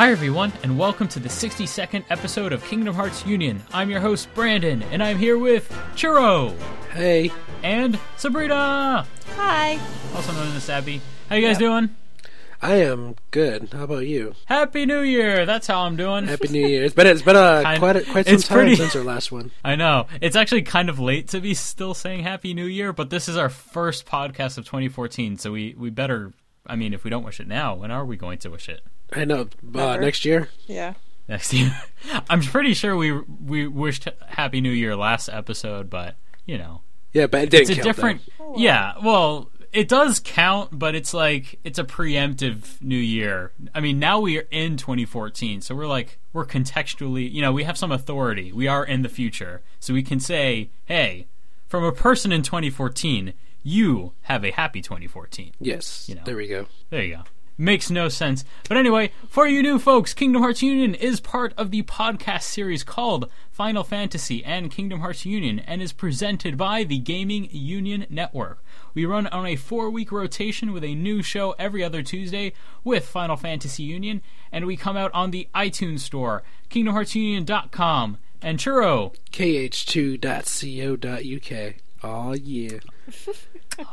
Hi, everyone, and welcome to the 62nd episode of Kingdom Hearts Union. I'm your host, Brandon, and I'm here with Churro Hey, and Sabrina, Hi. also known as Abby. How you guys Yep. doing? I am good. How about you? Happy New Year! That's how I'm doing. Happy New Year. It's been it's been a Kind- quite a, quite some it's time pretty- since our last one. I know. It's actually kind of late to be still saying Happy New Year, but this is our first podcast of 2014, so we, we better. I mean, if we don't wish it now, when are we going to wish it? I know. Uh, next year. Yeah. Next year. I'm pretty sure we we wished Happy New Year last episode, but you know, Yeah, but it didn't it's a different. though. Yeah, well, it does count, but it's like it's a preemptive New Year. I mean, now we are in 2014, so we're like we're contextually, you know, we have some authority. We are in the future, so we can say, "Hey, from a person in 2014, you have a happy 2014." Yes. you know. There we go. There you go. Makes no sense. But anyway, for you new folks, Kingdom Hearts Union is part of the podcast series called Final Fantasy and Kingdom Hearts Union and is presented by the Gaming Union Network. We run on a four week rotation with a new show every other Tuesday with Final Fantasy Union, and we come out on the iTunes Store, KingdomHeartsUnion.com, and Churro. kh2.co.uk. Oh yeah.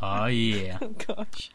Oh, yeah. Oh gosh.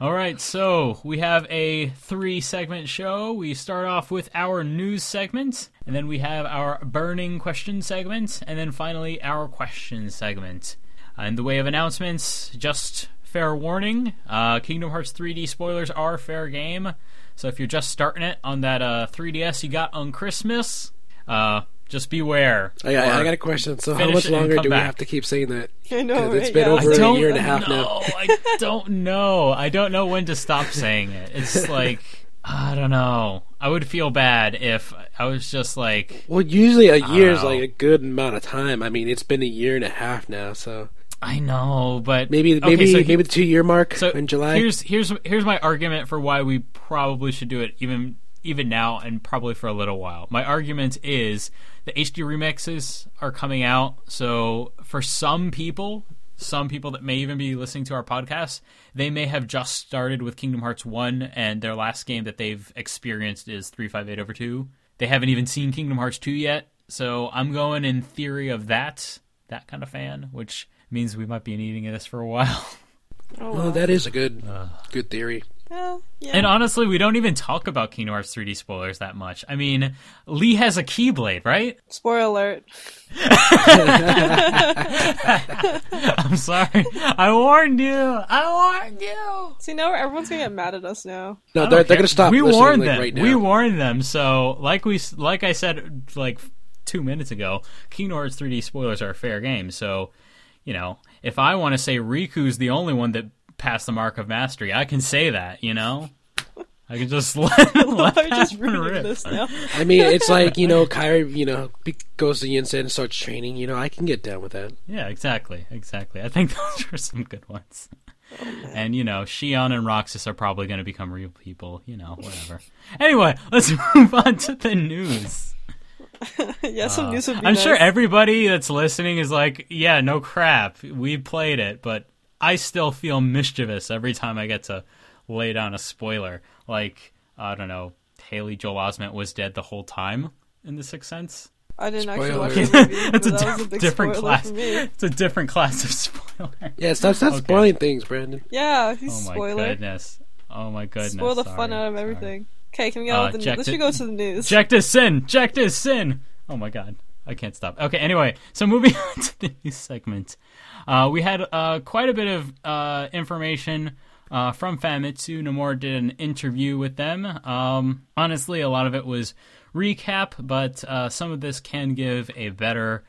All right, so we have a three segment show. We start off with our news segment, and then we have our burning question segment, and then finally our question segment. Uh, in the way of announcements, just fair warning uh, Kingdom Hearts 3D spoilers are fair game. So if you're just starting it on that uh, 3DS you got on Christmas, uh, just beware. I, I, I got a question. So how much longer come do we back. have to keep saying that? I know. 'Cause it's right? been yeah. over a year and a half now. I don't know. I don't know when to stop saying it. It's like I don't know. I would feel bad if I was just like Well, usually a year is like a good amount of time. I mean, it's been a year and a half now, so I know, but maybe Okay, maybe so maybe the two year mark so in July. Here's here's here's my argument for why we probably should do it even even now and probably for a little while. My argument is the HD remixes are coming out, so for some people, some people that may even be listening to our podcast, they may have just started with Kingdom Hearts 1 and their last game that they've experienced is 358 over 2. They haven't even seen Kingdom Hearts 2 yet. So I'm going in theory of that that kind of fan, which means we might be needing this for a while. Oh, well, wow. that is a good good theory. Yeah, yeah. And honestly, we don't even talk about Kingdom Hearts 3D spoilers that much. I mean, Lea has a Keyblade, right? Spoiler alert. I'm sorry. I warned you. I warned you. See, now everyone's gonna get mad at us now. No, they're, they're gonna stop. We warned like, them. right now. We warned them. So, like we, like I said, like two minutes ago, Kingdom Hearts 3D spoilers are a fair game. So, you know, if I want to say Riku's the only one that passed the mark of mastery, I can say that. You know, I can just let, let I'm just that rip. this now. I mean, it's like you know, Kairi, you know, be- goes to Yen Sid and starts training. You know, I can get down with that. Yeah, exactly, exactly. I think those are some good ones. and you know, Xion and Roxas are probably going to become real people. You know, whatever. anyway, let's move on to the news. yeah, some news would be Uh, I'm nice. sure everybody that's listening is like, "Yeah, no crap, we played it," but I still feel mischievous every time I get to lay down a spoiler. Like, I don't know, Haley Joel Osment was dead the whole time in The Sixth Sense. I didn't actually Spoiler. watch the movie. That's a but that was diff- a big different class. For me. It's a different class of spoiler. Yeah, stop, stop Okay. spoiling things, Brandon. Yeah, he's Oh my spoiler. goodness. Oh my goodness. Spoil the Sorry, fun out of sorry. everything. Okay, can we go Uh, the Jack news? Let's did- go to the news. Jack is sin. Jack is sin. Oh my god. I can't stop. Okay, anyway, so moving on to the news segment. Uh, we had uh, quite a bit of uh, information uh, from Famitsu. Nomura did an interview with them. Um, honestly, a lot of it was recap, but uh, some of this can give a better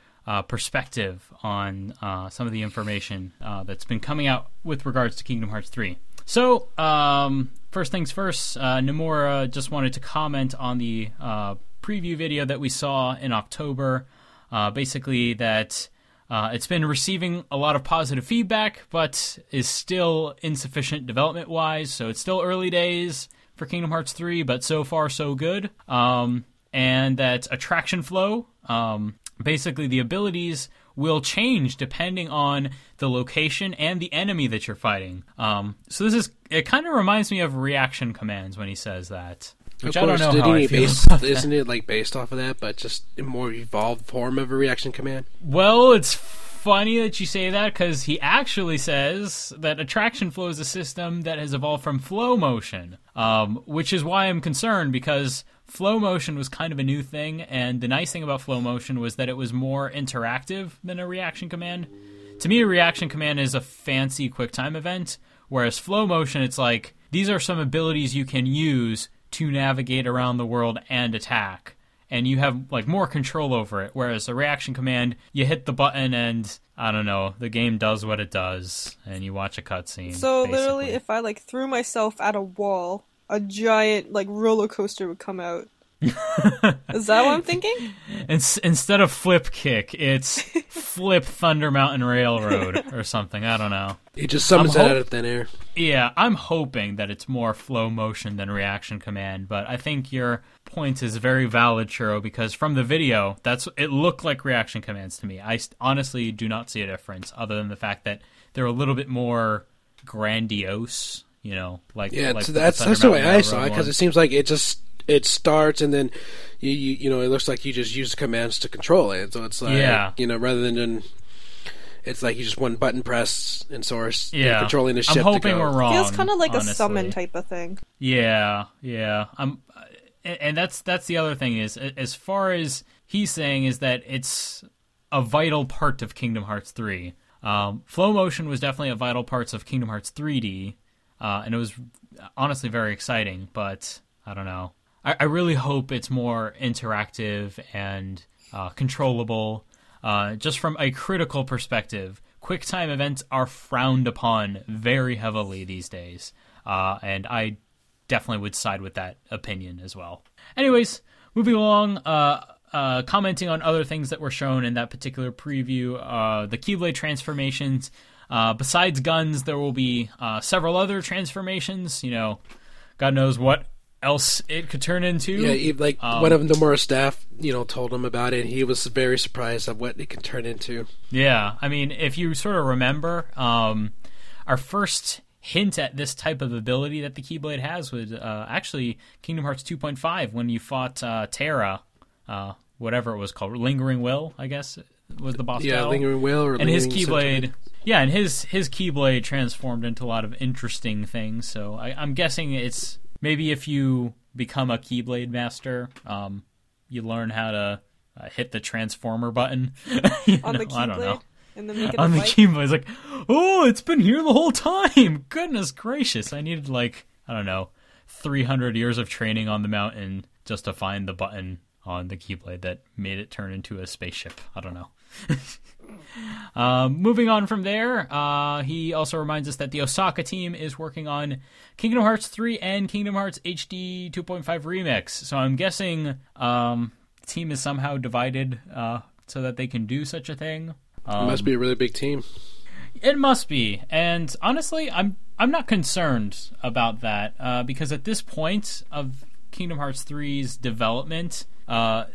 perspective on some of the information that's been coming out with regards to Kingdom Hearts 3. So, um, first things first, uh, Nomura just wanted to comment on the uh, preview video that we saw in October. Uh, basically, that uh, it's been receiving a lot of positive feedback, but is still insufficient development wise. So, it's still early days for Kingdom Hearts 3, but so far, so good. Um, and that attraction flow, um, basically, the abilities will change depending on the location and the enemy that you're fighting. Um, so this is it kind of reminds me of reaction commands when he says that. Which of I don't course, know did I he feel base, about that. isn't it like based off of that, but just a more evolved form of a reaction command? Well, it's funny that you say that because he actually says that attraction flow is a system that has evolved from flow motion, um, which is why I'm concerned because flow motion was kind of a new thing, and the nice thing about flow motion was that it was more interactive than a reaction command. To me, a reaction command is a fancy QuickTime event, whereas flow motion, it's like these are some abilities you can use to navigate around the world and attack and you have like more control over it. Whereas a reaction command, you hit the button and I don't know, the game does what it does, and you watch a cutscene. So literally, if I like threw myself at a wall, a giant like roller coaster would come out. Is that what I'm thinking? Ins- instead of flip kick, it's flip Thunder Mountain Railroad or something. I don't know. It just summons I'm that hope- out of thin air. Yeah, I'm hoping that it's more flow motion than reaction command, but I think your point is very valid, Churro, because from the video, that's it looked like reaction commands to me. I st- honestly do not see a difference other than the fact that they're a little bit more grandiose, you know, like Yeah, like it's- the that's Thunder that's the way Mountain I saw it because it seems like it just it starts and then you, you you know it looks like you just use commands to control it. So it's like Yeah. you know rather than it's like you just one button press and source you're yeah, controlling the ship. I'm hoping to go. we're wrong. Feels kind of like honestly. a summon type of thing. Yeah, yeah. I'm, and and that's that's the other thing is as far as he's saying is that it's a vital part of Kingdom Hearts 3. Um, flow motion was definitely a vital parts of Kingdom Hearts 3D, uh, and it was honestly very exciting. But I don't know. I, I really hope it's more interactive and uh, controllable. Uh, just from a critical perspective, QuickTime events are frowned upon very heavily these days, uh, and I definitely would side with that opinion as well. Anyways, moving along, uh, uh, commenting on other things that were shown in that particular preview, uh, the Keyblade transformations. Uh, besides guns, there will be several other transformations. You know, God knows what else it could turn into. Yeah, he, like Um, one of Nomura's staff, you know, told him about it. He was very surprised at what it could turn into. Yeah, I mean, if you sort of remember, um, our first hint at this type of ability that the Keyblade has was uh, actually Kingdom Hearts 2.5 when you fought uh, Terra, uh, whatever it was called, Lingering Will, I guess was the boss Yeah, battle. lingering will or and his Keyblade. Yeah, and his his Keyblade transformed into a lot of interesting things. So I, I'm guessing it's maybe if you become a Keyblade master, um, you learn how to uh, hit the transformer button On the know, I don't know keyblade, make on the keyblade. It's like, oh, it's been here the whole time. Goodness gracious! I needed like I don't know, three hundred years of training on the mountain just to find the button on the keyblade that made it turn into a spaceship. I don't know. Um, moving on from there, uh, he also reminds us that the Osaka team is working on Kingdom Hearts 3 and Kingdom Hearts HD 2.5 Remix. So I'm guessing um, the team is somehow divided uh, so that they can do such a thing. It Um, must be a really big team. it must be, and honestly, I'm I'm not concerned about that uh, because at this point of Kingdom Hearts 3's development, uh,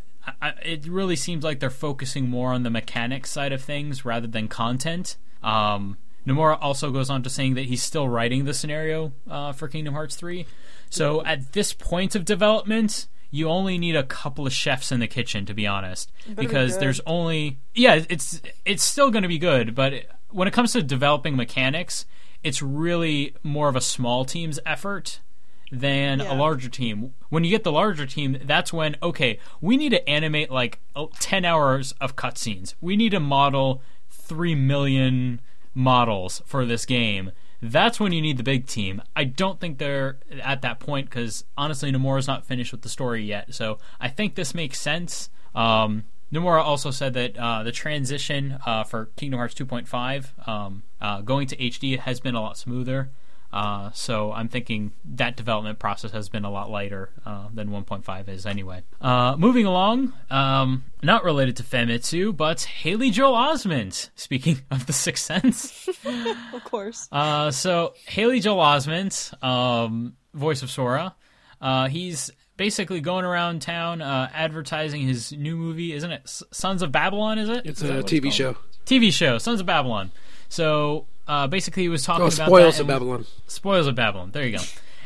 I, it really seems like they're focusing more on the mechanics side of things rather than content. Um, Nomura also goes on to saying that he's still writing the scenario uh, for Kingdom Hearts 3. So at this point of development, you only need a couple of chefs in the kitchen, to be honest, better because there's only yeah, it's it's still going to be good, but when it comes to developing mechanics, it's really more of a small team's effort than Yeah. a larger team. When you get the larger team, that's when okay, we need to animate like oh, 10 hours of cutscenes. We need to model 3 million models for this game. That's when you need the big team. I don't think they're at that point because honestly, Nomura's not finished with the story yet. So I think this makes sense. Um, Nomura also said that uh, the transition uh, for Kingdom Hearts 2.5 um, uh, going to HD has been a lot smoother. Uh, so I'm thinking that development process has been a lot lighter uh, than 1.5 is anyway. Uh, moving along, um, not related to Famitsu, but Haley Joel Osment. Speaking of the Sixth Sense, Of course. uh, so Haley Joel Osment, um, voice of Sora, uh, he's basically going around town uh, advertising his new movie, isn't it? S- Sons of Babylon, is it? It's Is a TV called? show. TV show, Sons of Babylon. So uh, basically, he was talking Oh, about spoils of Babylon. Spoils of Babylon. There you go.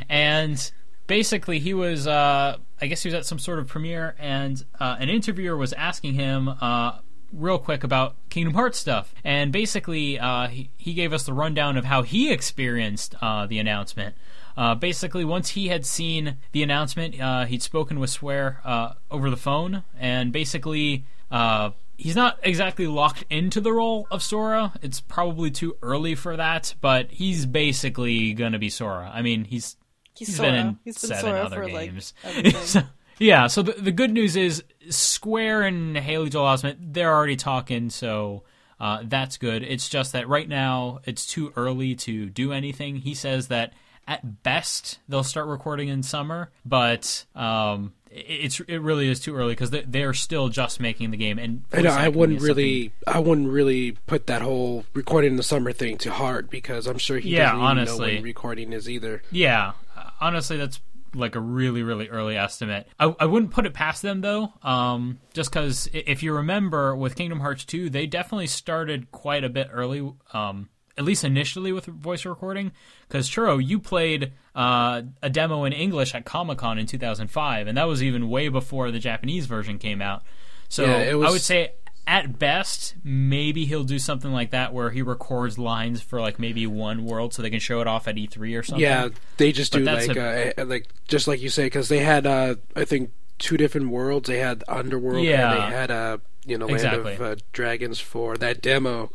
And basically he was uh, I guess he was at some sort of premiere and uh, an interviewer was asking him uh, real quick about Kingdom Hearts stuff and basically uh, he, he gave us the rundown of how he experienced uh, the announcement. Uh, basically, once he had seen the announcement, uh, he'd spoken with Square uh, over the phone, and basically, uh, he's not exactly locked into the role of Sora. It's probably too early for that, but he's basically gonna be Sora. I mean, he's He's, he's been in He's been seven Sora other for games. like. So, yeah, so the, the good news is Square and Haley Joel Osment, they're already talking, so uh, that's good. It's just that right now it's too early to do anything. He says that at best they'll start recording in summer, but um, it's it really is too early because they, they're still just making the game. And I know I wouldn't is something- really, I wouldn't really put that whole recording in the summer thing to heart because I'm sure he Yeah, doesn't even know honestly. when recording is either. Yeah, honestly, that's like a really, really early estimate. I, I wouldn't put it past them though, um, just because if you remember with Kingdom Hearts 2, they definitely started quite a bit early, um, at least initially with voice recording. Because Churro, you played uh, a demo in English at Comic Con in 2005, and that was even way before the Japanese version came out. So Yeah, it I would say. At best, maybe he'll do something like that where he records lines for like maybe one world so they can show it off at E3 or something. Yeah, they just But do like uh, like just like you say because they had uh, I think two different worlds. They had Underworld Yeah. and they had uh, you know Land Exactly. of uh, Dragons for that demo,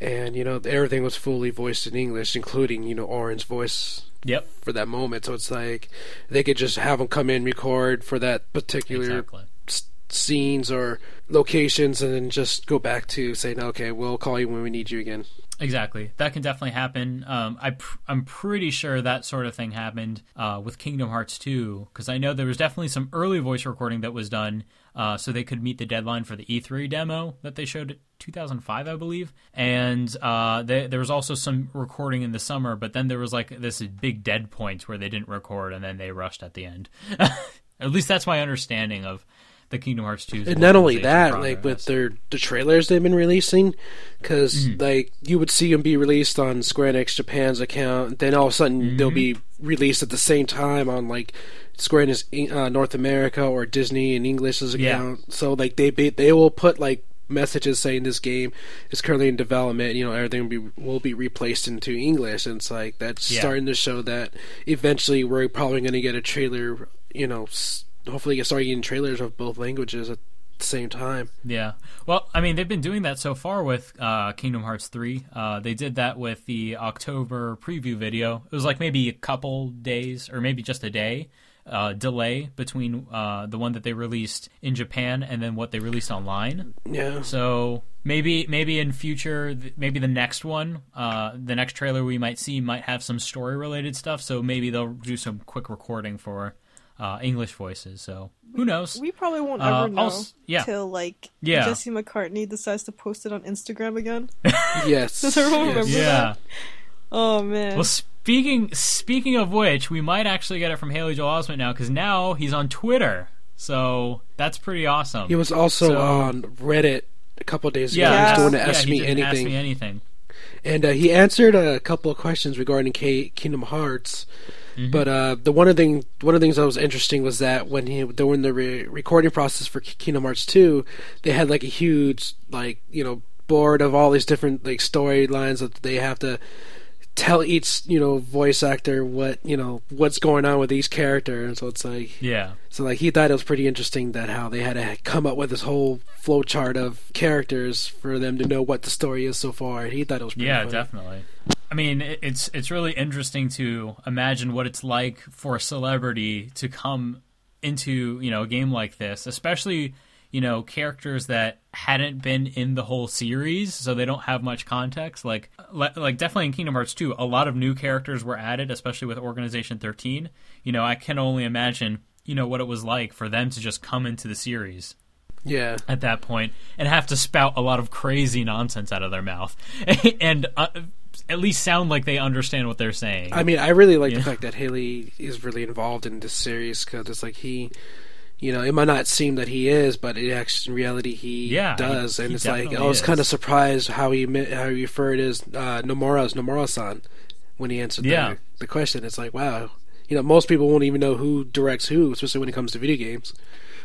and you know everything was fully voiced in English, including you know Auron's voice Yep. for that moment. So it's like they could just have them come in record for that particular Exactly. s- scenes or locations, and then just go back to saying, "Okay, we'll call you when we need you again." Exactly. That can definitely happen. Um, I pr- I'm pretty sure that sort of thing happened uh, with Kingdom Hearts 2 because I know there was definitely some early voice recording that was done uh, so they could meet the deadline for the E3 demo that they showed at 2005, I believe. And uh, they, there was also some recording in the summer, but then there was like this big dead point where they didn't record and then they rushed at the end. at least that's my understanding of the Kingdom Hearts 2. And not only that, like with their the trailers they've been releasing, because Mm-hmm. like you would see them be released on Square Enix Japan's account, then all of a sudden they'll be Mm-hmm. released at the same time on like Square Enix uh, North America or Disney in English's Yeah. account. So like they be, they will put like messages saying this game is currently in development. You know everything will be will be replaced into English, and it's like that's Yeah. starting to show that eventually we're probably going to get a trailer. You know. S- Hopefully, get start getting trailers of both languages at the same time. Yeah. Well, I mean, they've been doing that so far with uh, Kingdom Hearts 3. Uh, they did that with the October preview video. It was like maybe a couple days or maybe just a day uh, delay between uh, the one that they released in Japan and then what they released online. Yeah. So maybe maybe in future, maybe the next one, uh, the next trailer we might see might have some story related stuff. So maybe they'll do some quick recording for uh, English voices. So who knows? We probably won't Uh, ever know also- yeah. till like Yeah. Jesse McCartney decides to post it on Instagram again. Yes. Does everyone yes. remember yeah. Oh man. Well, speaking speaking of which, we might actually get it from Haley Joel Osment now because now he's on Twitter. So that's pretty awesome. He was also So- on Reddit a couple of days ago. yeah, he was Yeah. doing the yeah, Ask he Me didn't Anything. Ask me anything. And uh, he answered a couple of questions regarding K- Kingdom Hearts. Mm-hmm. But uh, the one of the thing, one of the things that was interesting was that when he during the re- recording process for Kingdom Hearts two, they had like a huge like you know board of all these different like storylines that they have to tell each you know voice actor what you know what's going on with each character, and so it's like Yeah, So like he thought it was pretty interesting that how they had to come up with this whole flowchart of characters for them to know what the story is so far. He thought it was pretty yeah, funny. definitely. I mean, it's it's really interesting to imagine what it's like for a celebrity to come into you know a game like this, especially you know characters that hadn't been in the whole series, so they don't have much context. Like like definitely in Kingdom Hearts 2, a lot of new characters were added, especially with Organization 13. You know, I can only imagine you know what it was like for them to just come into the series Yeah. at that point and have to spout a lot of crazy nonsense out of their mouth and uh, at least sound like they understand what they're saying. I mean, I really like Yeah. the fact that Haley is really involved in this series because it's like he, you know, it might not seem that he is, but it actually in reality he Yeah, he- does, and he it's like I was kind of surprised how he how he referred as uh, Nomura as Nomura-san when he answered Yeah. the, the question. It's like wow, you know most people won't even know who directs who, especially when it comes to video games.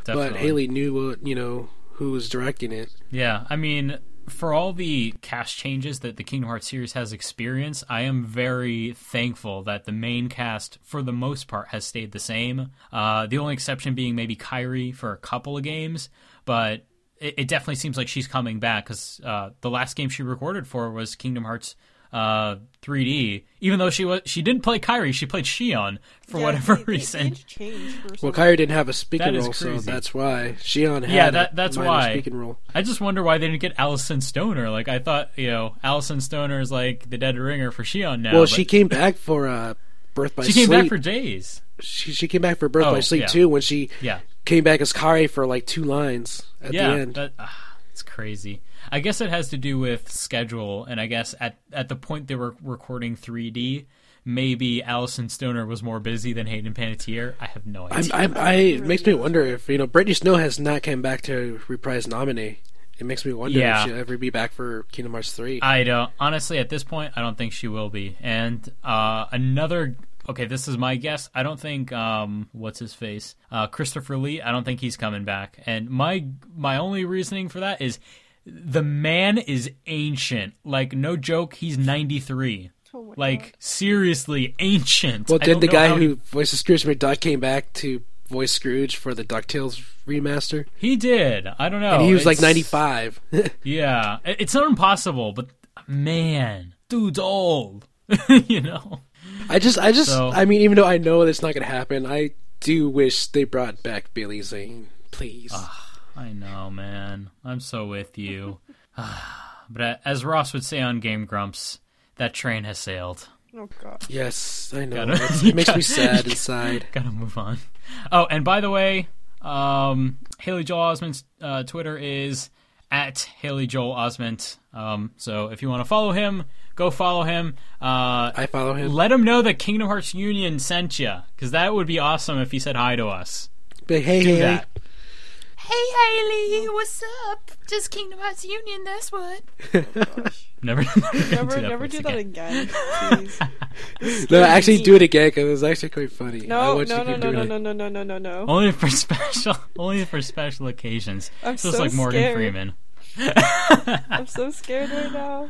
Definitely. But Haley knew what you know who was directing it. Yeah, I mean, for all the cast changes that the Kingdom Hearts series has experienced, I am very thankful that the main cast, for the most part, has stayed the same. Uh, the only exception being maybe Kairi for a couple of games, but it, it definitely seems like she's coming back because uh, the last game she recorded for was Kingdom Hearts uh, 3D. Even though she was she didn't play Kairi, she played Xion for Yeah, whatever they- they- they reason. interchanged Well, some- Kairi didn't have a speaking That is role, so that's why Xion had Yeah, a that- that's minor why. speaking role. I just wonder why they didn't get Alyson Stoner. Like I thought, you know, Alyson Stoner is like the dead ringer for Xion now. well, but she came back for uh, Birth by sleep. she came back for days. she she came back for Birth Oh, by Sleep yeah. too when she Yeah, came back as Kairi for like two lines at yeah, the end. that ah, it's crazy. I guess it has to do with schedule, and I guess at at the point they were recording 3D, maybe Alyson Stoner was more busy than Hayden Panettiere. I have no I'm, idea. I'm, I it makes me wonder if you know Brittany Snow has not come back to reprise Namine. It makes me wonder Yeah. if she'll ever be back for Kingdom Hearts three. I don't honestly at this point I don't think she will be. And uh, another okay, this is my guess. I don't think um what's his face? Uh, Christopher Lee, I don't think he's coming back. And my my only reasoning for that is the man is ancient. Like no joke, he's 93. Oh Like God. seriously ancient. well, I did the guy who he, voices Scrooge McDuck came back to voice Scrooge for the Ducktales remaster? he did. I don't know. and he was like Oh, ninety five. Yeah, it's not impossible, but man, dude's old. you know. I just, I just, So- I mean, even though I know that's not gonna happen, I do wish they brought back Billy Zane, please. Ah. I know, man. I'm so with you. but as Ross would say on Game Grumps, that train has sailed. Oh god. yes, I know. Gotta- it makes me gotta- sad inside. Gotta move on. Oh, and by the way, um, Haley Joel Osment's uh, Twitter is at Haley Joel Osment. Um, so if you want to follow him, go follow him. Uh, I follow him. let him know that Kingdom Hearts Union sent you, because that would be awesome if he said hi to us. But hey, Do hey, that. Hey Haley, what's up? Just Kingdom Hearts Union, that's what. Never, never, gonna Never, do that never do that again. again. No, actually, do it again because it was actually quite funny. I No, no, no, no, no, no, no, no, no, no, no. Only for special, only for special occasions. I'm Just so like Morgan scared. Freeman. I'm so scared right now.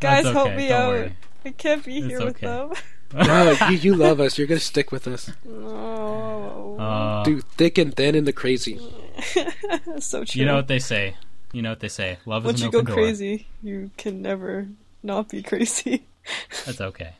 Guys, That's help me don't out. worry. I can't be It's here with them. No, you, you love us. You're gonna stick with us. No. Uh, Dude, thick and thin and the crazy. so true. you know what they say. You know what they say. Love Once is you an go open door. crazy, you can never not be crazy. That's okay.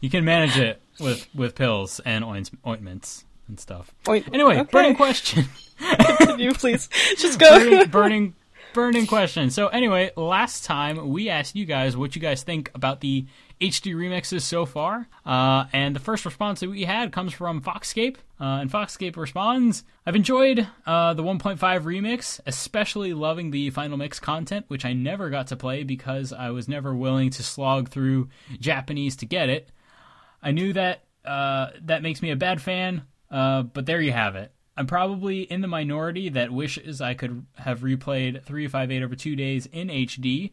You can manage it with with pills and oint- ointments and stuff. Point. Anyway, okay. burning question. Continue, please. Just go. burning, burning, burning question. So anyway, last time we asked you guys what you guys think about the HD remixes so far, uh, and the first response that we had comes from Foxscape, uh, and Foxscape responds, "I've enjoyed uh, the 1.5 remix, especially loving the final mix content, which I never got to play because I was never willing to slog through Japanese to get it. I knew that uh, that makes me a bad fan, uh, but there you have it. I'm probably in the minority that wishes I could have replayed 358 over two days in HD.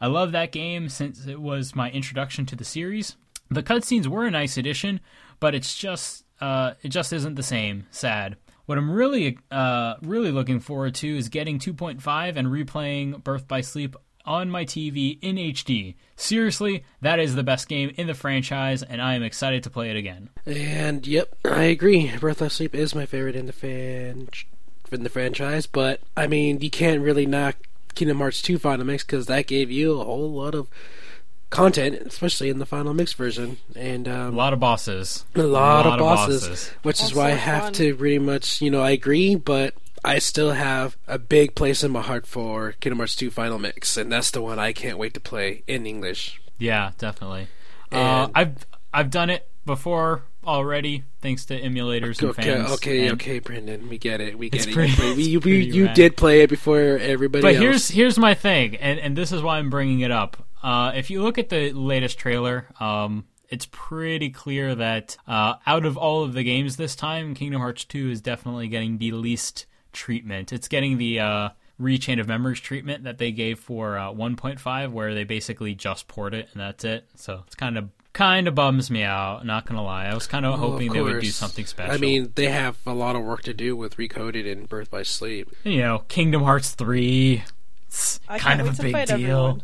I love that game since it was my introduction to the series. The cutscenes were a nice addition, but it's just uh, it just isn't the same. Sad. What I'm really uh, really looking forward to is getting 2.5 and replaying Birth by Sleep on my TV in HD. Seriously, that is the best game in the franchise, and I am excited to play it again. And yep, I agree. Birth by Sleep is my favorite in the fan in the franchise, but I mean, you can't really knock Kingdom Hearts 2 Final Mix because that gave you a whole lot of content, especially in the Final Mix version, and A um, lot of bosses. a lot, lot of of bosses, bosses. which is Also why I have fun. to pretty much, you know, I agree, but I still have a big place in my heart for Kingdom Hearts 2 Final Mix, and that's the one I can't wait to play in English. Yeah, definitely. Uh, I've I've done it before already, thanks to emulators and Okay, fans. okay, and- okay, Brendan, we get it, we get it. pretty- you, you, you, you did play it before everybody But else. here's here's my thing, and and this is why I'm bringing it up. Uh, if you look at the latest trailer, um, it's pretty clear that uh, out of all of the games this time, Kingdom Hearts 2 is definitely getting the least treatment. It's getting the uh, Re:Chain of Memories treatment that they gave for uh, 1.5, where they basically just port it and that's it. So it's kind of kind of bums me out. Not gonna lie, I was kind of of hoping they would do something special. I mean, they have a lot of work to do with Recoded and Birth by Sleep. you know, Kingdom Hearts three, it's I kind of a big deal. everyone.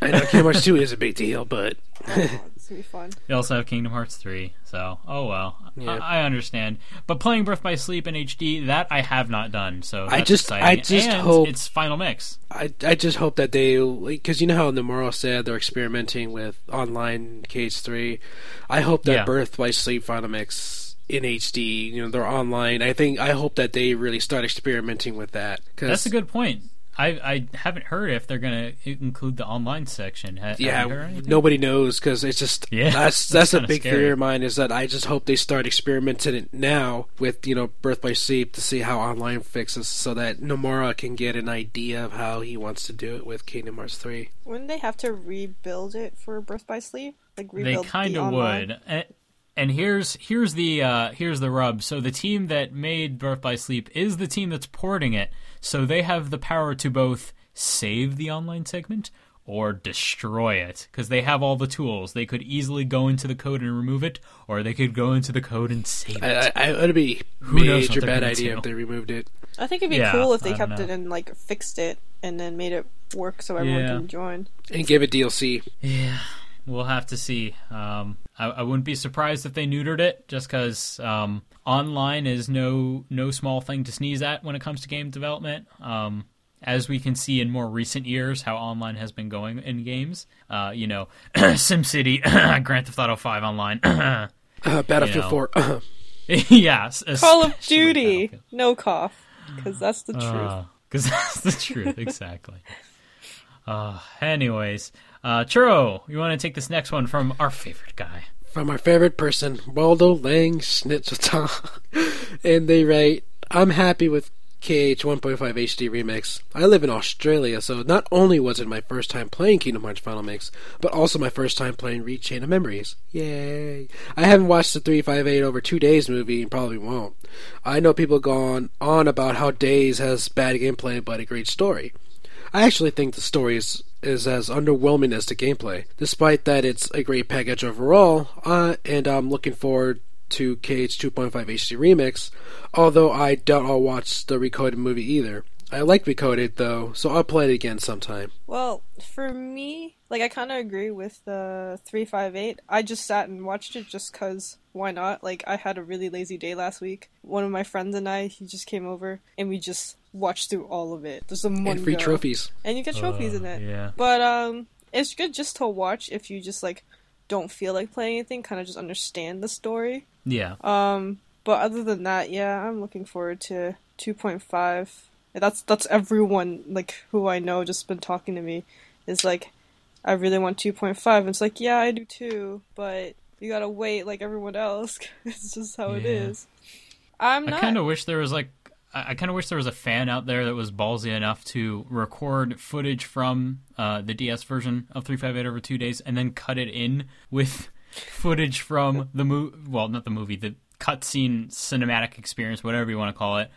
I know Kingdom Hearts 2 is a big deal, but Oh, it's gonna be fun. They also have Kingdom Hearts 3, so oh well. Yeah. I, I understand. But playing Birth by Sleep in HD, that I have not done, so I just- exciting. I just and hope- it's Final Mix. I, I just hope that they because you know how Nomura said they're experimenting with online KH3. I hope that Yeah. Birth by Sleep Final Mix in HD, you know, they're online. I think I hope that they really start experimenting with that. Cause, That's a good point. I I haven't heard if they're gonna include the online section. Ha- have Yeah, anything? nobody knows because it's just Yeah, That's that's that's a big scary. fear of mine is that I just hope they start experimenting it now with you know Birth by Sleep to see how online fixes so that Nomura can get an idea of how he wants to do it with Kingdom Hearts three. Wouldn't they have to rebuild it for Birth by Sleep? Like rebuild They kind of online? would. Eh, And, and here's here's the uh, here's the rub. So the team that made Birth by Sleep is the team that's porting it. So they have the power to both save the online segment or destroy it because they have all the tools. They could easily go into the code and remove it, or they could go into the code and save it. I, I, I, it'd be Who knows what major they're bad gonna idea do. if they removed it I think it'd be Yeah, cool if they I kept it and like fixed it and then made it work so everyone Yeah. can join. and give it DLC. Yeah, we'll have to see. Um, I, I wouldn't be surprised if they neutered it, just because um, online is no no small thing to sneeze at when it comes to game development. Um, as we can see in more recent years, how online has been going in games. Uh, you know, SimCity, Grand Theft Auto Five online. Uh, Battlefield know. four. yeah, Call of Duty, no cough, because that's the truth. Because that's the truth, exactly. Uh, anyways, uh, Churro, you want to take this next one from our favorite guy? from our favorite person, Waldo Lang Schnitzata. and they write, I'm happy with KH 1.5 HD Remix. I live in Australia, so not only was it my first time playing Kingdom Hearts Final Mix, but also my first time playing Re:Chain of Memories. Yay! I haven't watched the 358 over two days movie and probably won't. I know people gone on about how Days has bad gameplay but a great story. I actually think the story is, is as underwhelming as the gameplay, despite that it's a great package overall, uh, and I'm looking forward to KH 2.5 HD Remix, although I doubt I'll watch the Recoded movie either. I like Recoded though, so I'll play it again sometime. Well, for me, like I kind of agree with the 358. I just sat and watched it just cuz why not? Like I had a really lazy day last week. One of my friends and I, he just came over and we just watched through all of it. There's some one And free go. trophies. And you get trophies in Uh, it. Yeah. But um it's good just to watch if you just like don't feel like playing anything, kind of just understand the story. Yeah. Um but other than that, yeah, I'm looking forward to 2.5. That's that's everyone like who I know just been talking to me is like I really want 2.5. It's like, yeah, I do too, but you got to wait like everyone else. it's just how it Yeah. is. I'm not. I kind of wish there was like I kind of wish there was a fan out there that was ballsy enough to record footage from uh, the DS version of 358 over two days and then cut it in with footage from the movie. Well, not the movie, the cutscene cinematic experience, whatever you want to call it,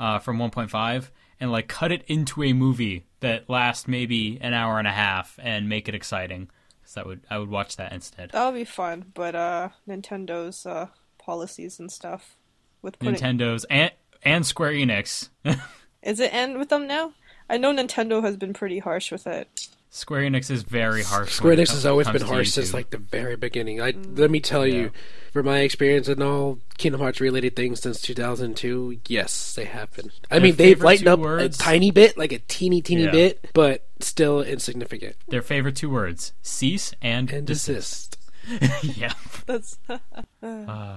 uh, from 1.5, and like cut it into a movie that lasts maybe an hour and a half and make it exciting. Because that would I would watch that instead. That would be fun, but uh Nintendo's uh policies and stuff with putting Nintendo's and and Square Enix. Is it end with them now? I know Nintendo has been pretty harsh with it. Square Enix is very harsh. Square Enix has always been harsh since like the very beginning. I mm. let me tell Yeah. you, from my experience and all Kingdom Hearts related things since 2002, yes, they have been. I Their mean, they've lightened up words- a tiny bit, like a teeny, teeny Yeah. bit, but still insignificant. Their favorite two words: cease and, And desist. desist. yeah. That's uh. Uh.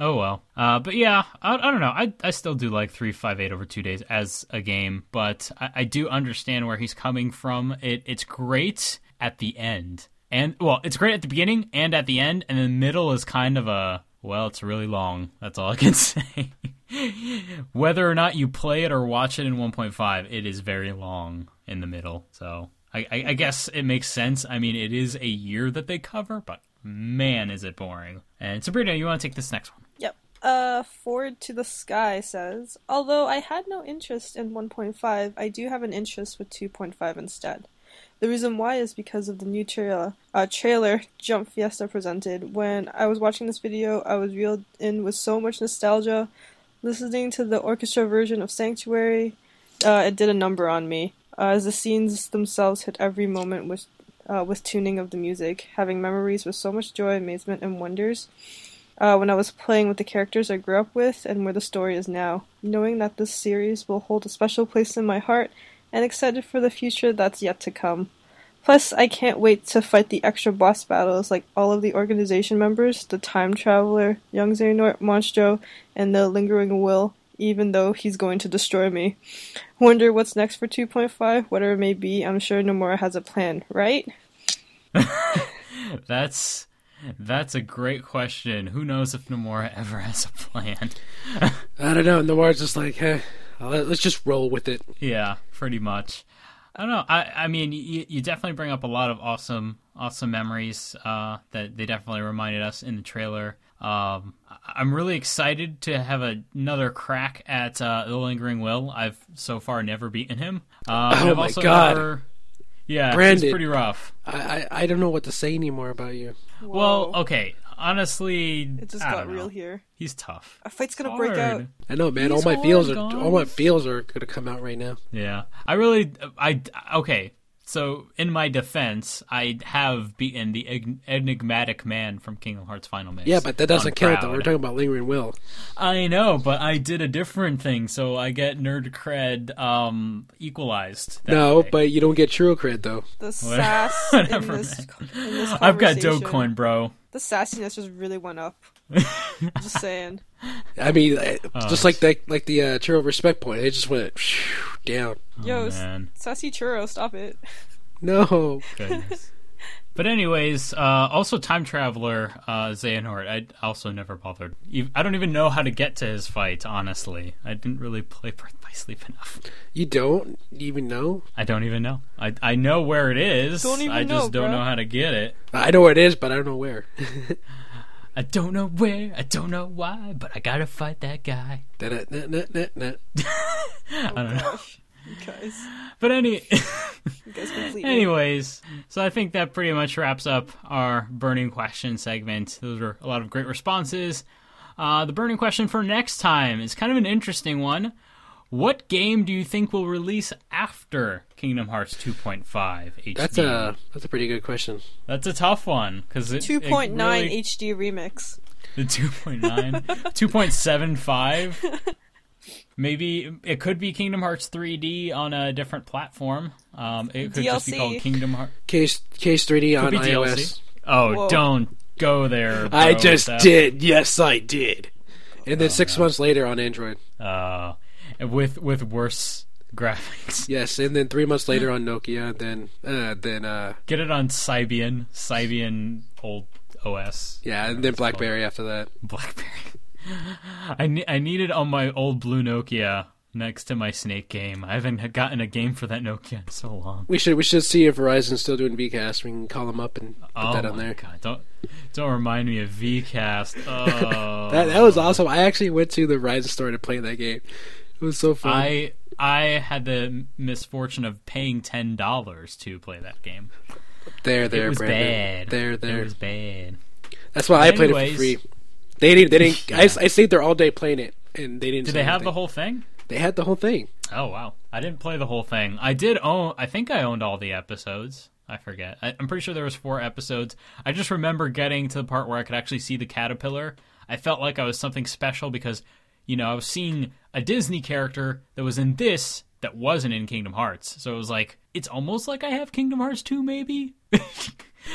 Oh well. Uh, but yeah, I, I don't know. I I still do like three five eight over two days as a game, but I, I do understand where he's coming from. It it's great at the end, and well, it's great at the beginning and at the end, and the middle is kind of a well, it's really long. That's all I can say. Whether or not you play it or watch it in 1.5, it is very long in the middle. So I, I, I guess it makes sense. I mean, it is a year that they cover, but man, is it boring. And Sabrina, you want to take this next one? Yep. Uh, Forward to the Sky says, although I had no interest in 1.5, I do have an interest with 2.5 instead. The reason why is because of the new trailer, uh, trailer Jump Festa presented. When I was watching this video, I was reeled in with so much nostalgia. Listening to the orchestra version of Sanctuary, uh, it did a number on me. Uh, as the scenes themselves hit every moment with uh, with tuning of the music, having memories with so much joy, amazement, and wonders. Uh, when I was playing with the characters I grew up with and where the story is now, knowing that this series will hold a special place in my heart, and excited for the future that's yet to come. Plus, I can't wait to fight the extra boss battles like all of the organization members, the Time Traveler, Young Xehanort, Monstro, and the Lingering Will, even though he's going to destroy me. Wonder what's next for 2.5? Whatever it may be, I'm sure Nomura has a plan, right? That's that's a great question. Who knows if Nomura ever has a plan? I don't know. Nomura's just like, hey, let's just roll with it. yeah, pretty much. I don't know. I I mean, you, you definitely bring up a lot of awesome awesome memories uh, that they definitely reminded us in the trailer. Um, I- I'm really excited to have another crack at uh, the Lingering Will. I've so far never beaten him. Uh, Oh I've my also God. never- yeah, Brandon. it's pretty rough. I, I I don't know what to say anymore about you. Well, okay. Honestly, it just I got don't real know. here. He's tough. A fight's gonna Hard. break out. I know, man. He's all my feels are all my guys. feels are gonna come out right now. Yeah, I really, I okay. So in my defense, I have beaten the enigmatic man from Kingdom Hearts Final Mix. Yeah, but that doesn't count. Though we're talking about lingering will. I know, but I did a different thing, so I get nerd cred um, equalized. that No, way. but you don't get true cred though. The sass Whatever, in this, in this I've got conversation- Dogecoin, bro. The sassiness just really went up. Just saying. I mean, eh, Oh, just like that, like the uh, true respect point, it just went down. Yo, oh, s- man. sassy churro, stop it. No, But anyways, uh, also time traveler uh, Xehanort. I also never bothered. I don't even know how to get to his fight. Honestly, I didn't really play Birth by Sleep enough. you don't even know. I don't even know. I I know where it is. Don't even I just know, don't bruh. know how to get it. I know where it is, but I don't know where. I don't know where. I don't know why. But I gotta fight that guy. I don't know. Gosh. You guys, But any. you guys completely. Anyways, so I think that pretty much wraps up our burning question segment. Those were a lot of great responses. Uh, the burning question for next time is kind of an interesting one. What game do you think will release after Kingdom Hearts 2.5 HD? That's a that's a pretty good question. that's a tough one because Two point nine it really- HD remix. the 2.9 2.75 maybe it could be Kingdom Hearts 3D on a different platform. Um, it could just be called Kingdom Hearts. Case Case 3D on be iOS. DLC. Oh, Whoa. don't go there. I just did. Yes, I did. And Oh, then six months later on Android. Uh, with with worse graphics. Yes, and then three months later on Nokia. Then uh, then uh, Get it on Symbian, Symbian old OS. yeah, and then BlackBerry after that. BlackBerry. I ne- I need it on my old blue Nokia next to my Snake game. I haven't gotten a game for that Nokia in so long. We should we should see if Verizon's still doing VCast. We can call them up and put oh that on there. god! Don't don't remind me of VCast. Oh, That that was awesome. I actually went to the Verizon store to play that game. It was so fun. I I had the misfortune of paying ten dollars to play that game. there, there, it was Brandon. bad. There, there. It was bad. That's why I played it for free. They didn't. They didn't. I, Yeah. I stayed there all day playing it, and they didn't. Did they have anything. the whole thing? They had the whole thing. Oh wow! I didn't play the whole thing. I did own. I think I owned all the episodes. I forget. I, I'm pretty sure there was four episodes. I just remember getting to the part where I could actually see the caterpillar. I felt like I was something special because, you know, I was seeing a Disney character that was in this that wasn't in Kingdom Hearts. So it was like it's almost like I have Kingdom Hearts 2 maybe.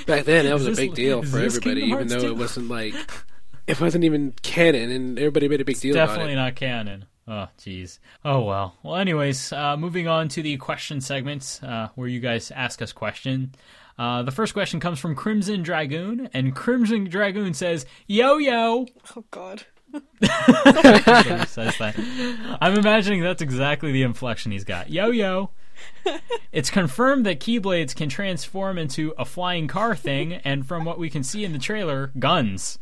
Back then, that was Is a big deal for everybody, Kingdom even Hearts though 2? it wasn't like it wasn't even canon, and everybody made a big deal Definitely about it. not canon. Oh, jeez. Oh, well. Well, anyways, uh, moving on to the question segments uh, where you guys ask us questions. Uh, the first question comes from Crimson Dragoon, and Crimson Dragoon says, Yo, yo. Oh God. Says that. I'm imagining that's exactly the inflection he's got. Yo, yo. It's confirmed that Keyblades can transform into a flying car thing, and from what we can see in the trailer, guns.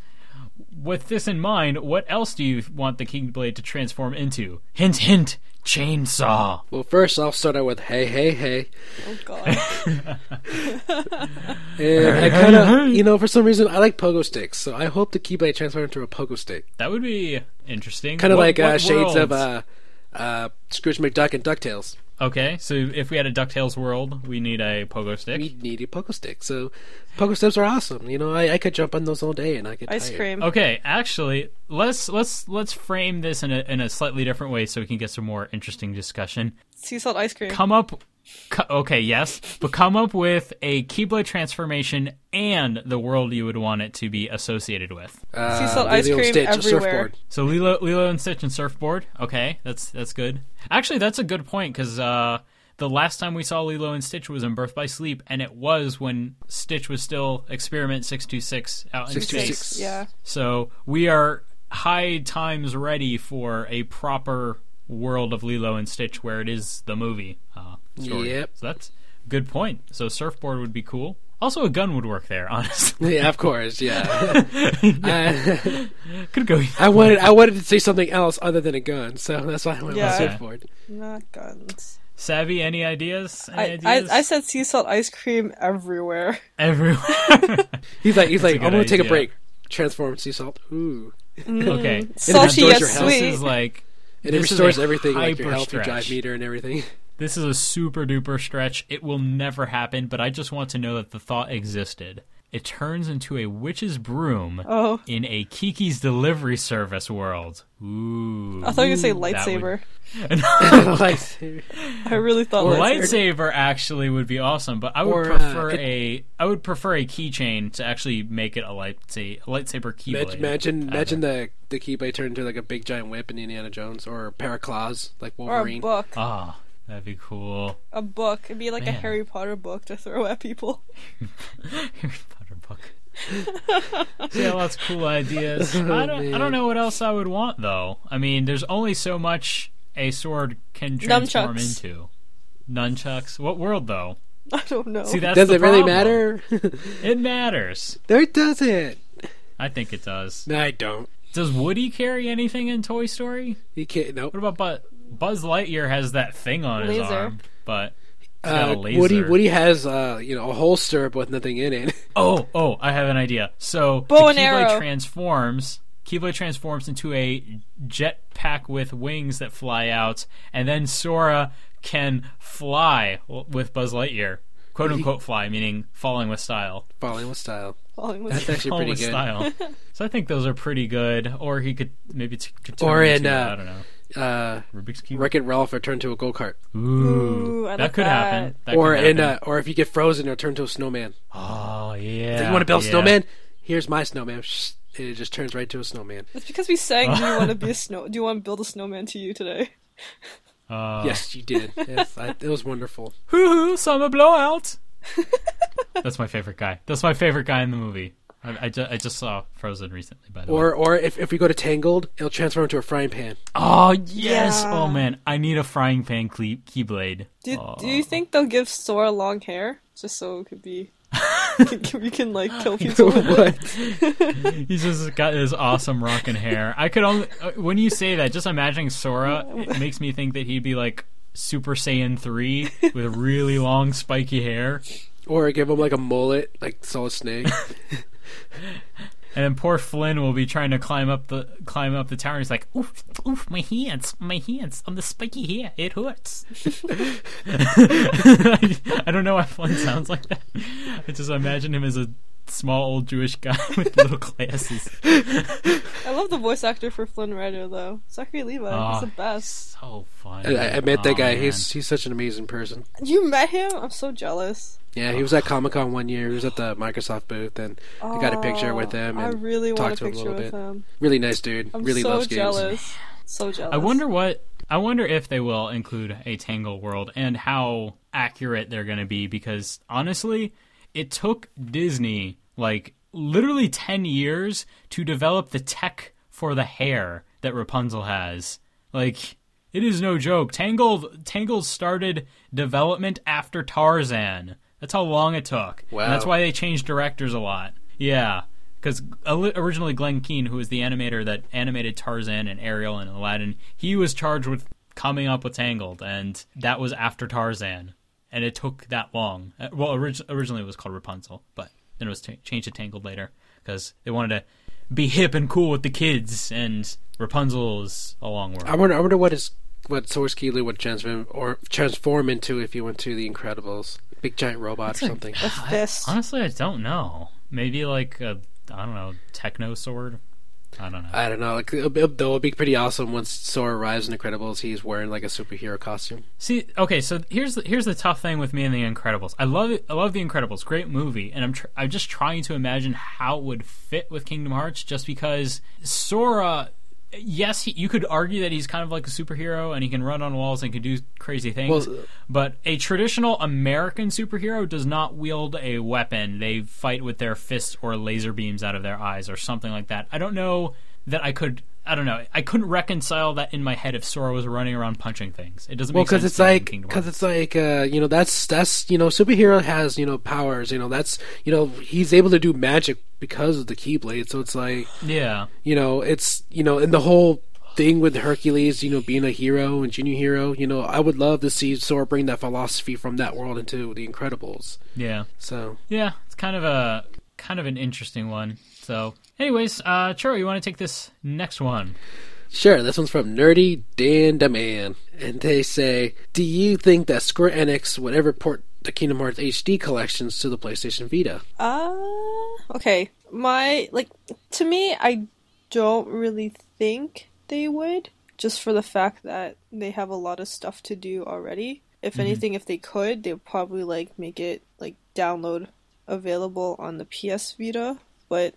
with this in mind, what else do you want the Keyblade to transform into? Hint, hint, chainsaw. Well, first I'll start out with hey, hey, hey, Oh god. and I kind of, you know, for some reason I like pogo sticks, so I hope the Keyblade transforms into a pogo stick, That would be interesting. kind of What- like uh, what shades of uh, uh, Scrooge McDuck and Ducktales. Okay, so if we had a Ducktales world, we need a pogo stick. We need a pogo stick, so pogo sticks are awesome. You know, I, I could jump on those all day and I get Ice tired. cream. Okay, actually, let's let's let's frame this in a in a slightly different way so we can get some more interesting discussion. Sea salt ice cream. Come up, co- okay, yes, but come up with a Keyblade transformation and the world you would want it to be associated with. Uh, Sea salt ice cream Stitch, everywhere. So Lilo, Lilo and Stitch and surfboard. Okay, that's that's good. Actually, that's a good point because uh, the last time we saw Lilo and Stitch was in Birth by Sleep, and it was when Stitch was still Experiment Six Two Six out in 626. space. Yeah. So we are high times ready for a proper world of Lilo and Stitch where it is the movie uh, story. Yep. So that's a good point. So surfboard would be cool. Also, a gun would work there. Honestly, Yeah, of course. Yeah, I, could go. I wanted I wanted to say something else other than a gun, so that's why I went Yeah. with surfboard. Not guns. Savvy, any ideas? Any I, ideas? I I said sea salt ice cream everywhere. everywhere. He's like he's like good I'm gonna take a break. Transform sea salt. Ooh, okay, Salty restores yet your health. this sweet. is like and it restores everything like your health, your drive meter, and everything. this is a super duper stretch. It will never happen, but I just want to know that the thought existed. It turns into a witch's broom Oh, in a Kiki's delivery service world. Ooh. I thought you were say That would- lightsaber. I really thought Well, lightsaber. lightsaber actually would be awesome, but I would Or, uh, prefer could- a I would prefer a keychain to actually make it a lightsa- a lightsaber keyblade. imagine Uh, imagine the the keyblade turned into like a big giant whip in Indiana Jones, or a pair of claws like Or a Wolverine. book. Ah, that'd be cool. A book. It'd be like a Harry Potter book to throw at people. Harry Potter book. so yeah, lots of cool ideas. Oh, I don't, I don't know what else I would want though. I mean, there's only so much a sword can transform Nunchucks. into. Nunchucks. What world though? I don't know. See, that's Does the it really problem. matter? It matters. no, it doesn't. I think it does. No, I don't. Does Woody carry anything in Toy Story? He can't. Nope. What about Buzz? Buzz Lightyear has that thing on his Laser. arm, but he's got Uh, a laser. Woody Woody has uh you know a holster but with nothing in it. Oh, oh, I have an idea. So Bow the and Keyblade arrow. transforms. Keyblade transforms into a jetpack with wings that fly out, and then Sora can fly with Buzz Lightyear, quote unquote fly, meaning falling with style. Falling with style. Falling with- style. That's actually Falling pretty good. style. so I think those are pretty good. Or he could maybe t- could turn Or in, into, uh, I don't know Uh, Rubik's cube. Wreck It Ralph or turn to a go kart. Ooh, Ooh, I that like could that. happen. That Or could in happen. uh, or if you get frozen, or turn to a snowman. oh yeah. you want to build yeah. a snowman? Here's my snowman. Shh, and it just turns right to a snowman. It's because we sang. Do you want to be a snow? Do you want to build a snowman to you today? Uh, yes, you did. Yes, I, it was wonderful. Hoo hoo, summer blowout. That's my favorite guy. That's my favorite guy in the movie. I, I, ju- I just saw Frozen recently, by the way. Or or if, if we go to Tangled, it'll transform into a frying pan. Oh yes! Yeah. Oh man, I need a frying pan cle- keyblade. Do oh. Do you think they'll give Sora long hair just so it could be? we can like kill people with it. what? He's just got this awesome rockin' hair. I could only uh, when you say that, just imagining Sora, it makes me think that he'd be like Super Saiyan three with really long spiky hair, Or give him like a mullet, like Solid Snake. And then poor Flynn will be trying to climb up the climb up the tower. He's like, "Oof, oof, my hands, my hands on the spiky hair, it hurts." I don't know why Flynn sounds like that. I just imagine him as a small old Jewish guy with little glasses. I love the voice actor for Flynn Rider though. Zachary Levi. Oh, he's ah, the best. So fun. I, I met that Oh, guy. man. He's he's such an amazing person. You met him? I'm so jealous. Yeah, he was at Comic Con one year. He was at the Microsoft booth, and I got a picture with oh, him. Oh, I And really want talked a to him a picture little with bit. him. really nice dude. I'm really so loves games. jealous. So jealous. I wonder what I wonder if they will include a Tangle world and how accurate they're going to be because honestly, it took Disney like literally 10 years to develop the tech for the hair that Rapunzel has. Like it is no joke. Tangled Tangled started development after Tarzan. That's how long it took. And Wow. that's why they changed directors a lot. Yeah. because originally Glenn Keane, who was the animator that animated Tarzan and Ariel and Aladdin, he was charged with coming up with Tangled, and that was after Tarzan, and it took that long. Uh, Well, orig- originally it was called Rapunzel, but then it was t- changed to Tangled later because they wanted to be hip and cool with the kids, and Rapunzel is a long word. I wonder. I wonder what is what Sora's Keyblade would transform or transform into if you went to the Incredibles, big giant robot or like- something. A fist. Honestly, I don't know. Maybe like a I don't know techno sword. I don't know. I don't know. Like, though, it'd be pretty awesome once Sora arrives in Incredibles. He's wearing like a superhero costume. See, okay, so here's the, here's the tough thing with me and the Incredibles. I love it. I love the Incredibles. Great movie, and I'm tr- I'm just trying to imagine how it would fit with Kingdom Hearts, just because Sora. Yes, he, you could argue that he's kind of like a superhero and he can run on walls and can do crazy things. Well, but a traditional American superhero does not wield a weapon. They fight with their fists or laser beams out of their eyes or something like that. I don't know that I could. I don't know. I couldn't reconcile that in my head if Sora was running around punching things. It doesn't Well, make sense. because it's to me in like because it's like uh, you know that's that's you know superhero has you know powers. You know that's you know he's able to do magic because of the Keyblade. So it's like yeah. you know it's you know and the whole thing with Hercules, you know, being a hero and junior hero. You know, I would love to see Sora bring that philosophy from that world into the Incredibles. Yeah. So Yeah, it's kind of a kind of an interesting one. So, anyways, uh Churro, you want to take this next one? Sure, this one's from Nerdy Dan the Man. And they say, Do you think that Square Enix would ever port the Kingdom Hearts HD collections to the PlayStation Vita? Uh, okay. My like to me, I don't really think they would, just for the fact that they have a lot of stuff to do already. If anything, if they could, they'd probably like make it like download available on the PS Vita. But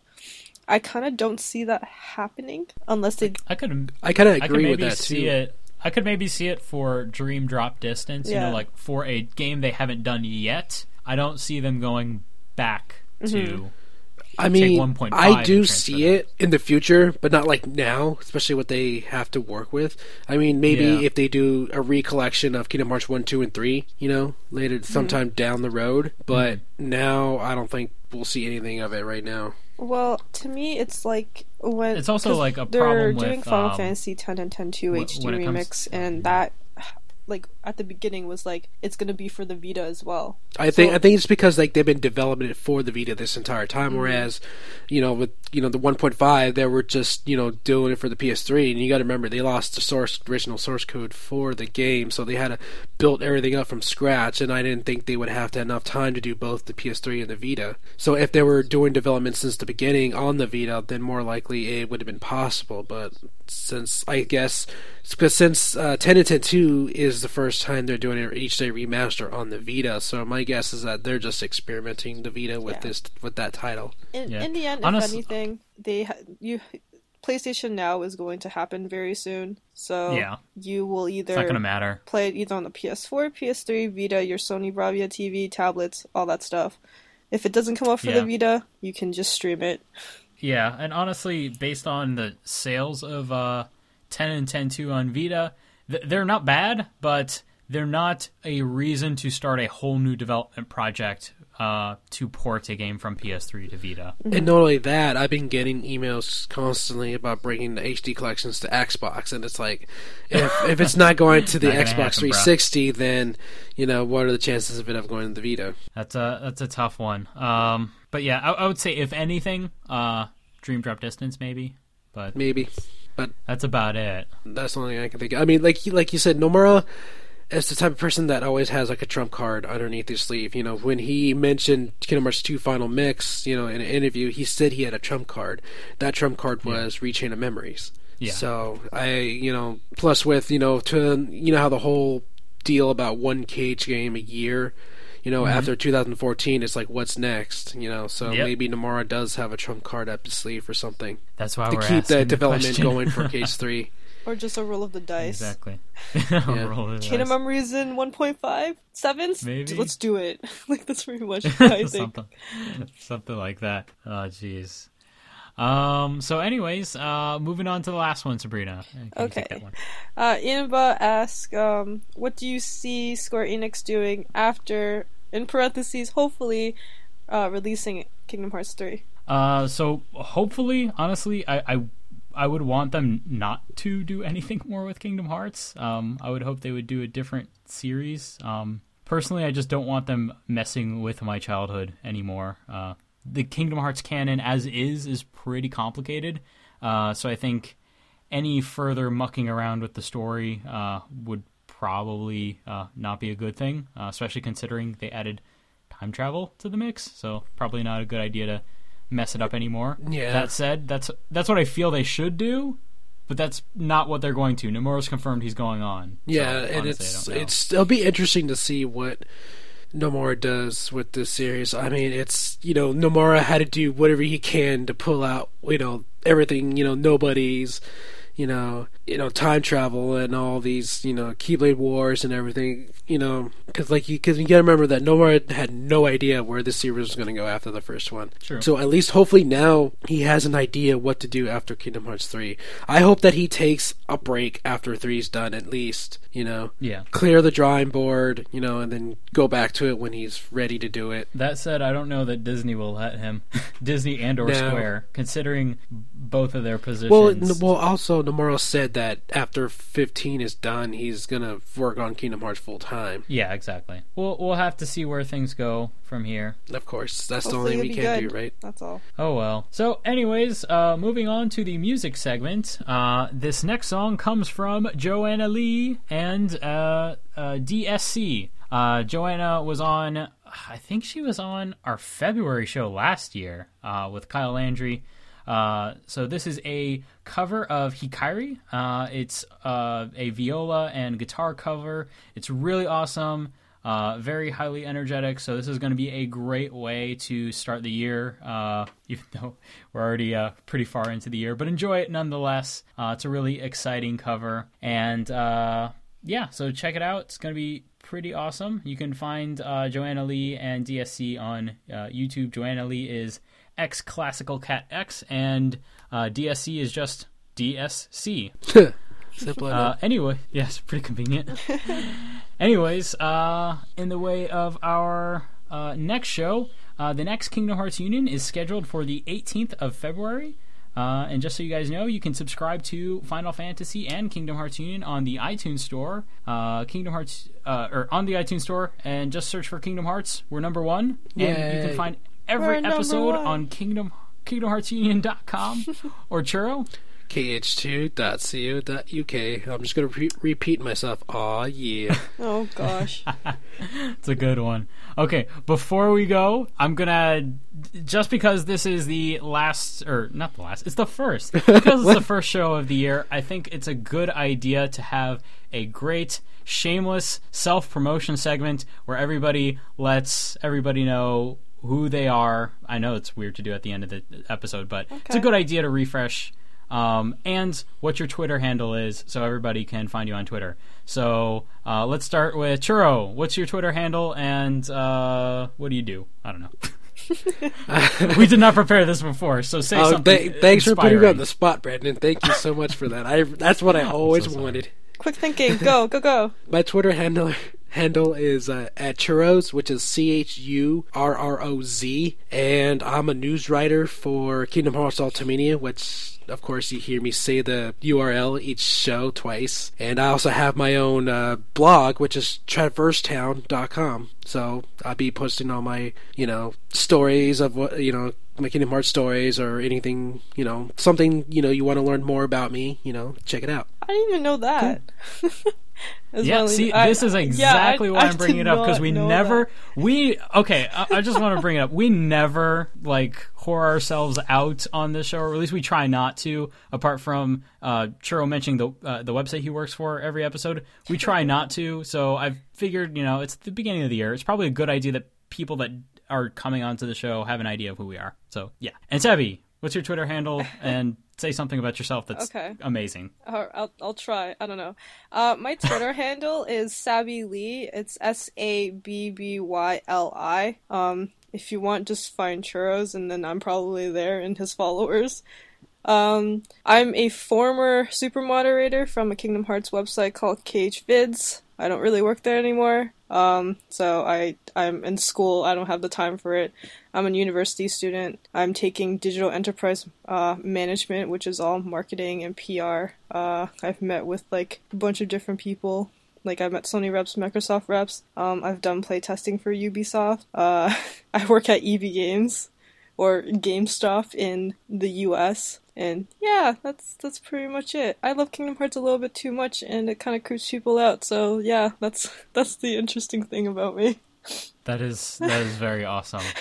I kind of don't see that happening unless they. I could I kind of agree I could agree with maybe that see too. it I could maybe see it for Dream Drop Distance, you know, like for a game they haven't done yet. I don't see them going back to I mean, 1.5 I do see that. it in the future, but not like now, especially what they have to work with. I mean, maybe Yeah. if they do a recollection of Kingdom Hearts 1, 2, and 3, you know, later sometime down the road. But Mm-hmm. now I don't think we'll see anything of it right now. Well, to me, it's like when It's also like a they're problem with, doing Final um, Fantasy 10 and 10 2 HD it comes- remix, and that like at the beginning was like it's gonna be for the Vita as well. I think So- I think it's because like they've been developing it for the Vita this entire time, Mm-hmm. whereas you know with you know the 1.5 they were just you know doing it for the PS3, and you got to remember they lost the source original source code for the game, so they had to build everything up from scratch, and I didn't think they would have to enough time to do both the PS3 and the Vita. So if they were doing development since the beginning on the Vita, then more likely it would have been possible. But since I guess because since uh, 10 and 10 2 is the first time they're doing an HD remaster on the Vita, so my guess is that they're just experimenting the Vita with Yeah. this with that title. In, Yeah. in the end, Honest- if anything, they you PlayStation Now is going to happen very soon. So Yeah. you will either It's not going to matter. play it either on the PS4, PS3, Vita, your Sony Bravia TV, tablets, all that stuff. If it doesn't come up for Yeah. the Vita, you can just stream it. Yeah, and honestly, based on the sales of uh, 10 and 10 2 on Vita, th- they're not bad, but they're not a reason to start a whole new development project uh, to port a game from PS3 to Vita. And not only that, I've been getting emails constantly about bringing the HD collections to Xbox, and it's like, if, if it's not going to the Xbox happen, bro. 360, then you know what are the chances of it of going to the Vita? That's a that's a tough one. Um, but yeah, I, I would say if anything, uh, Dream Drop Distance maybe, but Maybe, but that's about it. that's the only thing I can think. of. I mean, like you- like you said, Nomura is the type of person that always has like a trump card underneath his sleeve. You know, when he mentioned Kingdom Hearts 2 Final Mix, you know, in an interview, he said he had a trump card. That trump card was Re:Chain of Memories. Yeah. So I, you know, plus with you know to you know how the whole deal about one KH game a year. You know, after 2014, it's like, what's next? You know, so Mm-hmm. Yep. maybe Nomura does have a trump card up his sleeve or something That's why to we're keep asking the development question. going for KH Three. Or just a roll of the dice. exactly. Yeah. Roll the Chain of. Memories in 1.5? Sevens? Maybe. Let's do it. like, that's pretty much what I think. something, something like that. Oh, jeez. Um. So, anyways, uh, moving on to the last one, Sabrina. Can you Okay. one? Uh, Inba asks, um, what do you see Square Enix doing after, in parentheses, hopefully, uh, releasing Kingdom Hearts 3? Uh, so hopefully, honestly, I, I I would want them not to do anything more with Kingdom Hearts. Um, I would hope they would do a different series. Um, personally, I just don't want them messing with my childhood anymore. Uh, the Kingdom Hearts canon as is is pretty complicated. Uh, so I think any further mucking around with the story uh, would probably uh, not be a good thing, uh, especially considering they added time travel to the mix. So probably not a good idea to mess it up anymore. Yeah. That said, that's that's what I feel they should do, but that's not what they're going to. Nomura's confirmed he's going on. Yeah, So, and honestly, it's it's it'll be interesting to see what Nomura does with this series. I mean, it's you know Nomura had to do whatever he can to pull out you know everything you know nobody's you know you know time travel and all these you know Keyblade wars and everything you know because like you because you gotta remember that Nomura had no idea where this series was going to go after the first one. True. So at least hopefully now he has an idea what to do after Kingdom Hearts three. I hope that he takes a break after three's done at least. You know, yeah. clear the drawing board. You know, and then go back to it when he's ready to do it. That said, I don't know that Disney will let him, Disney and or No. Square, considering both of their positions. Well, well, also Nomura said that after 15 is done, he's gonna work on Kingdom Hearts full time. yeah, exactly. We'll we'll have to see where things go from here. Of course, that's Hopefully the only it'll we can good. do, right? That's all. Oh well. So, anyways, uh, moving on to the music segment. Uh, this next song comes from Joanna Lee and uh, uh, DSC. Uh, Joanna was on, I think she was on our February show last year uh, with Kyle Landry. Uh, so this is a cover of Hikari. Uh, it's uh, a viola and guitar cover. It's really awesome. Uh, very highly energetic. So this is going to be a great way to start the year, uh, even though we're already pretty far into the year. But enjoy it nonetheless. It's a really exciting cover, and yeah, so check it out. It's going to be pretty awesome. You can find uh, Joanna Lee and DSC on uh, YouTube. Joanna Lee is X Classical Cat X, and uh, DSC is just DSC. Simple Uh, anyway, yes, pretty convenient. Anyways, uh, in the way of our uh, next show, uh, the next Kingdom Hearts Union is scheduled for the 18th of February. Uh, and just so you guys know, you can subscribe to Final Fantasy and Kingdom Hearts Union on the iTunes Store, uh, Kingdom Hearts, uh, or on the iTunes Store, and just search for Kingdom Hearts. We're number one, and you can find We're every episode on Kingdom KingdomHeartsUnion.com or Churro. kh2.co.uk. I'm just gonna re- repeat myself. Aw, yeah. Oh gosh. It's a good one. Okay, before we go, I'm gonna just because this is the last or not the last, it's the first. Because it's the first show of the year, I think it's a good idea to have a great shameless self-promotion segment where everybody lets everybody know who they are. I know it's weird to do at the end of the episode, but it's a good idea to refresh um, and what your Twitter handle is, so everybody can find you on Twitter. So uh, let's start with Churro. What's your Twitter handle, and uh, what do you do? I don't know. we did not prepare this before, so say Oh, something. th- thanks for putting me on the spot, Brandon. Thank you so much for that. I that's what I always sorry. wanted. Quick thinking. Go, go, go. My Twitter handle handle is uh, at churroz, which is C H U R R O Z, and I'm a news writer for Kingdom Hearts Ultimania, which of course you hear me say the URL each show twice, and I also have my own uh, blog, which is traversetown.com. So I'll be posting all my you know stories of what you know my Kingdom Hearts stories or anything you know something you know you want to learn more about me. You know, check it out. I didn't even know that. Yeah, well, see, I- this is yeah, I- exactly why I I'm bringing it up because we never, that. we okay. I, I just want to bring it up. We never like whore ourselves out on this show, or at least we try not to. Apart from uh, Churro mentioning the uh, the website he works for every episode, we try not to. So I've figured, you know, it's the beginning of the year. It's probably a good idea that people that are coming onto the show have an idea of who we are. So yeah, and Sebi, what's your Twitter handle? and say something about yourself that's Okay. amazing. Or I'll I'll try. I don't know. Uh, my Twitter handle is Sabby Lee. It's S A B B Y L I. Um, if you want, just find churroz, and then I'm probably there in his followers. Um, I'm a former super moderator from a Kingdom Hearts website called KH Vids. I don't really work there anymore. Um, so I I'm in school. I don't have the time for it. I'm a university student. I'm taking digital enterprise uh, management, which is all marketing and PR. Uh, I've met with like a bunch of different people. Like I've met Sony reps, Microsoft reps. Um, I've done play testing for Ubisoft. Uh, I work at EB Games or GameStop in the U.S. And yeah, that's that's pretty much it. I love Kingdom Hearts a little bit too much, and it kind of creeps people out. So yeah, that's that's the interesting thing about me. That is that is very awesome.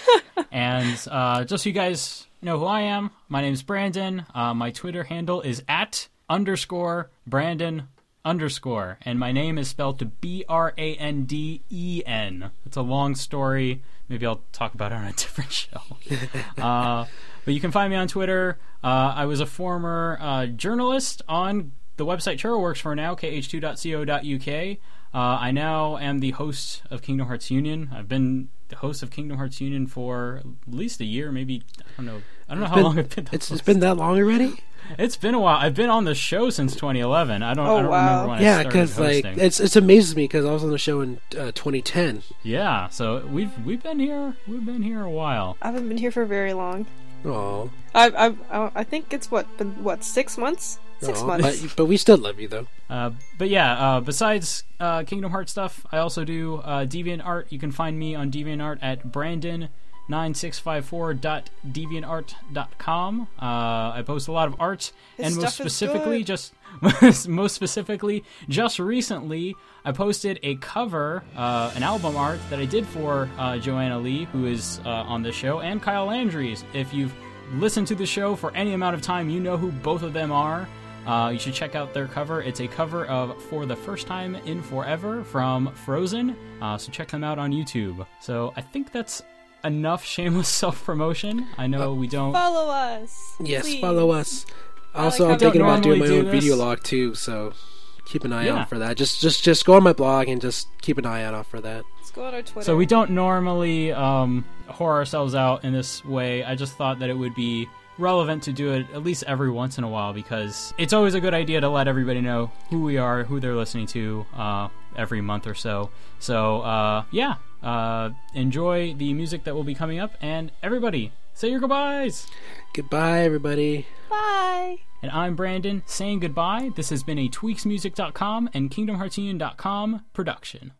And uh, just so you guys know who I am, my name is Brandon. Uh, my Twitter handle is at underscore Brandon underscore, and my name is spelled B R A N D E N. It's a long story. Maybe I'll talk about it on a different show. uh, but you can find me on Twitter. Uh, I was a former uh, journalist on the website Churro works for now, kh2.co.uk. Uh, I now am the host of Kingdom Hearts Union. I've been the host of Kingdom Hearts Union for at least a year, maybe I don't know. I don't know how been- long I've been. The It's, it's host. been that long already. It's been a while. I've been on the show since 2011. I don't. Oh, I don't wow. remember when I Yeah, started because like it's it's amazes me because I was on the show in uh, 2010. yeah. So we've we've been here. We've been here a while. I haven't been here for very long. Oh, I I I- I think it's what been what six months? Six months. But, but we still love you though. Uh, but yeah, uh, besides uh, Kingdom Hearts stuff, I also do uh, Deviant Art. You can find me on Deviant Art at brandon9654.deviantart.com. Uh, I post a lot of art, His and most specifically, just most specifically, just recently, I posted a cover, uh, an album art that I did for uh, Joanna Lee, who is uh, on the show, and Kyle Landry's. If you've listened to the show for any amount of time, you know who both of them are. Uh, you should check out their cover. It's a cover of For the First Time in Forever from Frozen. Uh, so check them out on YouTube. So I think that's enough shameless self promotion. I know we don't. Follow us. Yes, please. follow us. Also, like I'm thinking about doing my normally own do video log too, so keep an eye Yeah. out for that. Just just just go on my blog and just keep an eye out for that. Let's go on our Twitter. So we don't normally um, whore ourselves out in this way. I just thought that it would be relevant to do it at least every once in a while because it's always a good idea to let everybody know who we are, who they're listening to uh, every month or so. So uh, yeah, uh, enjoy the music that will be coming up, and everybody say your goodbyes. Goodbye, everybody. Bye. And I'm Brandon saying goodbye. This has been a tweaksmusic.com and kingdomheartsunion.com production.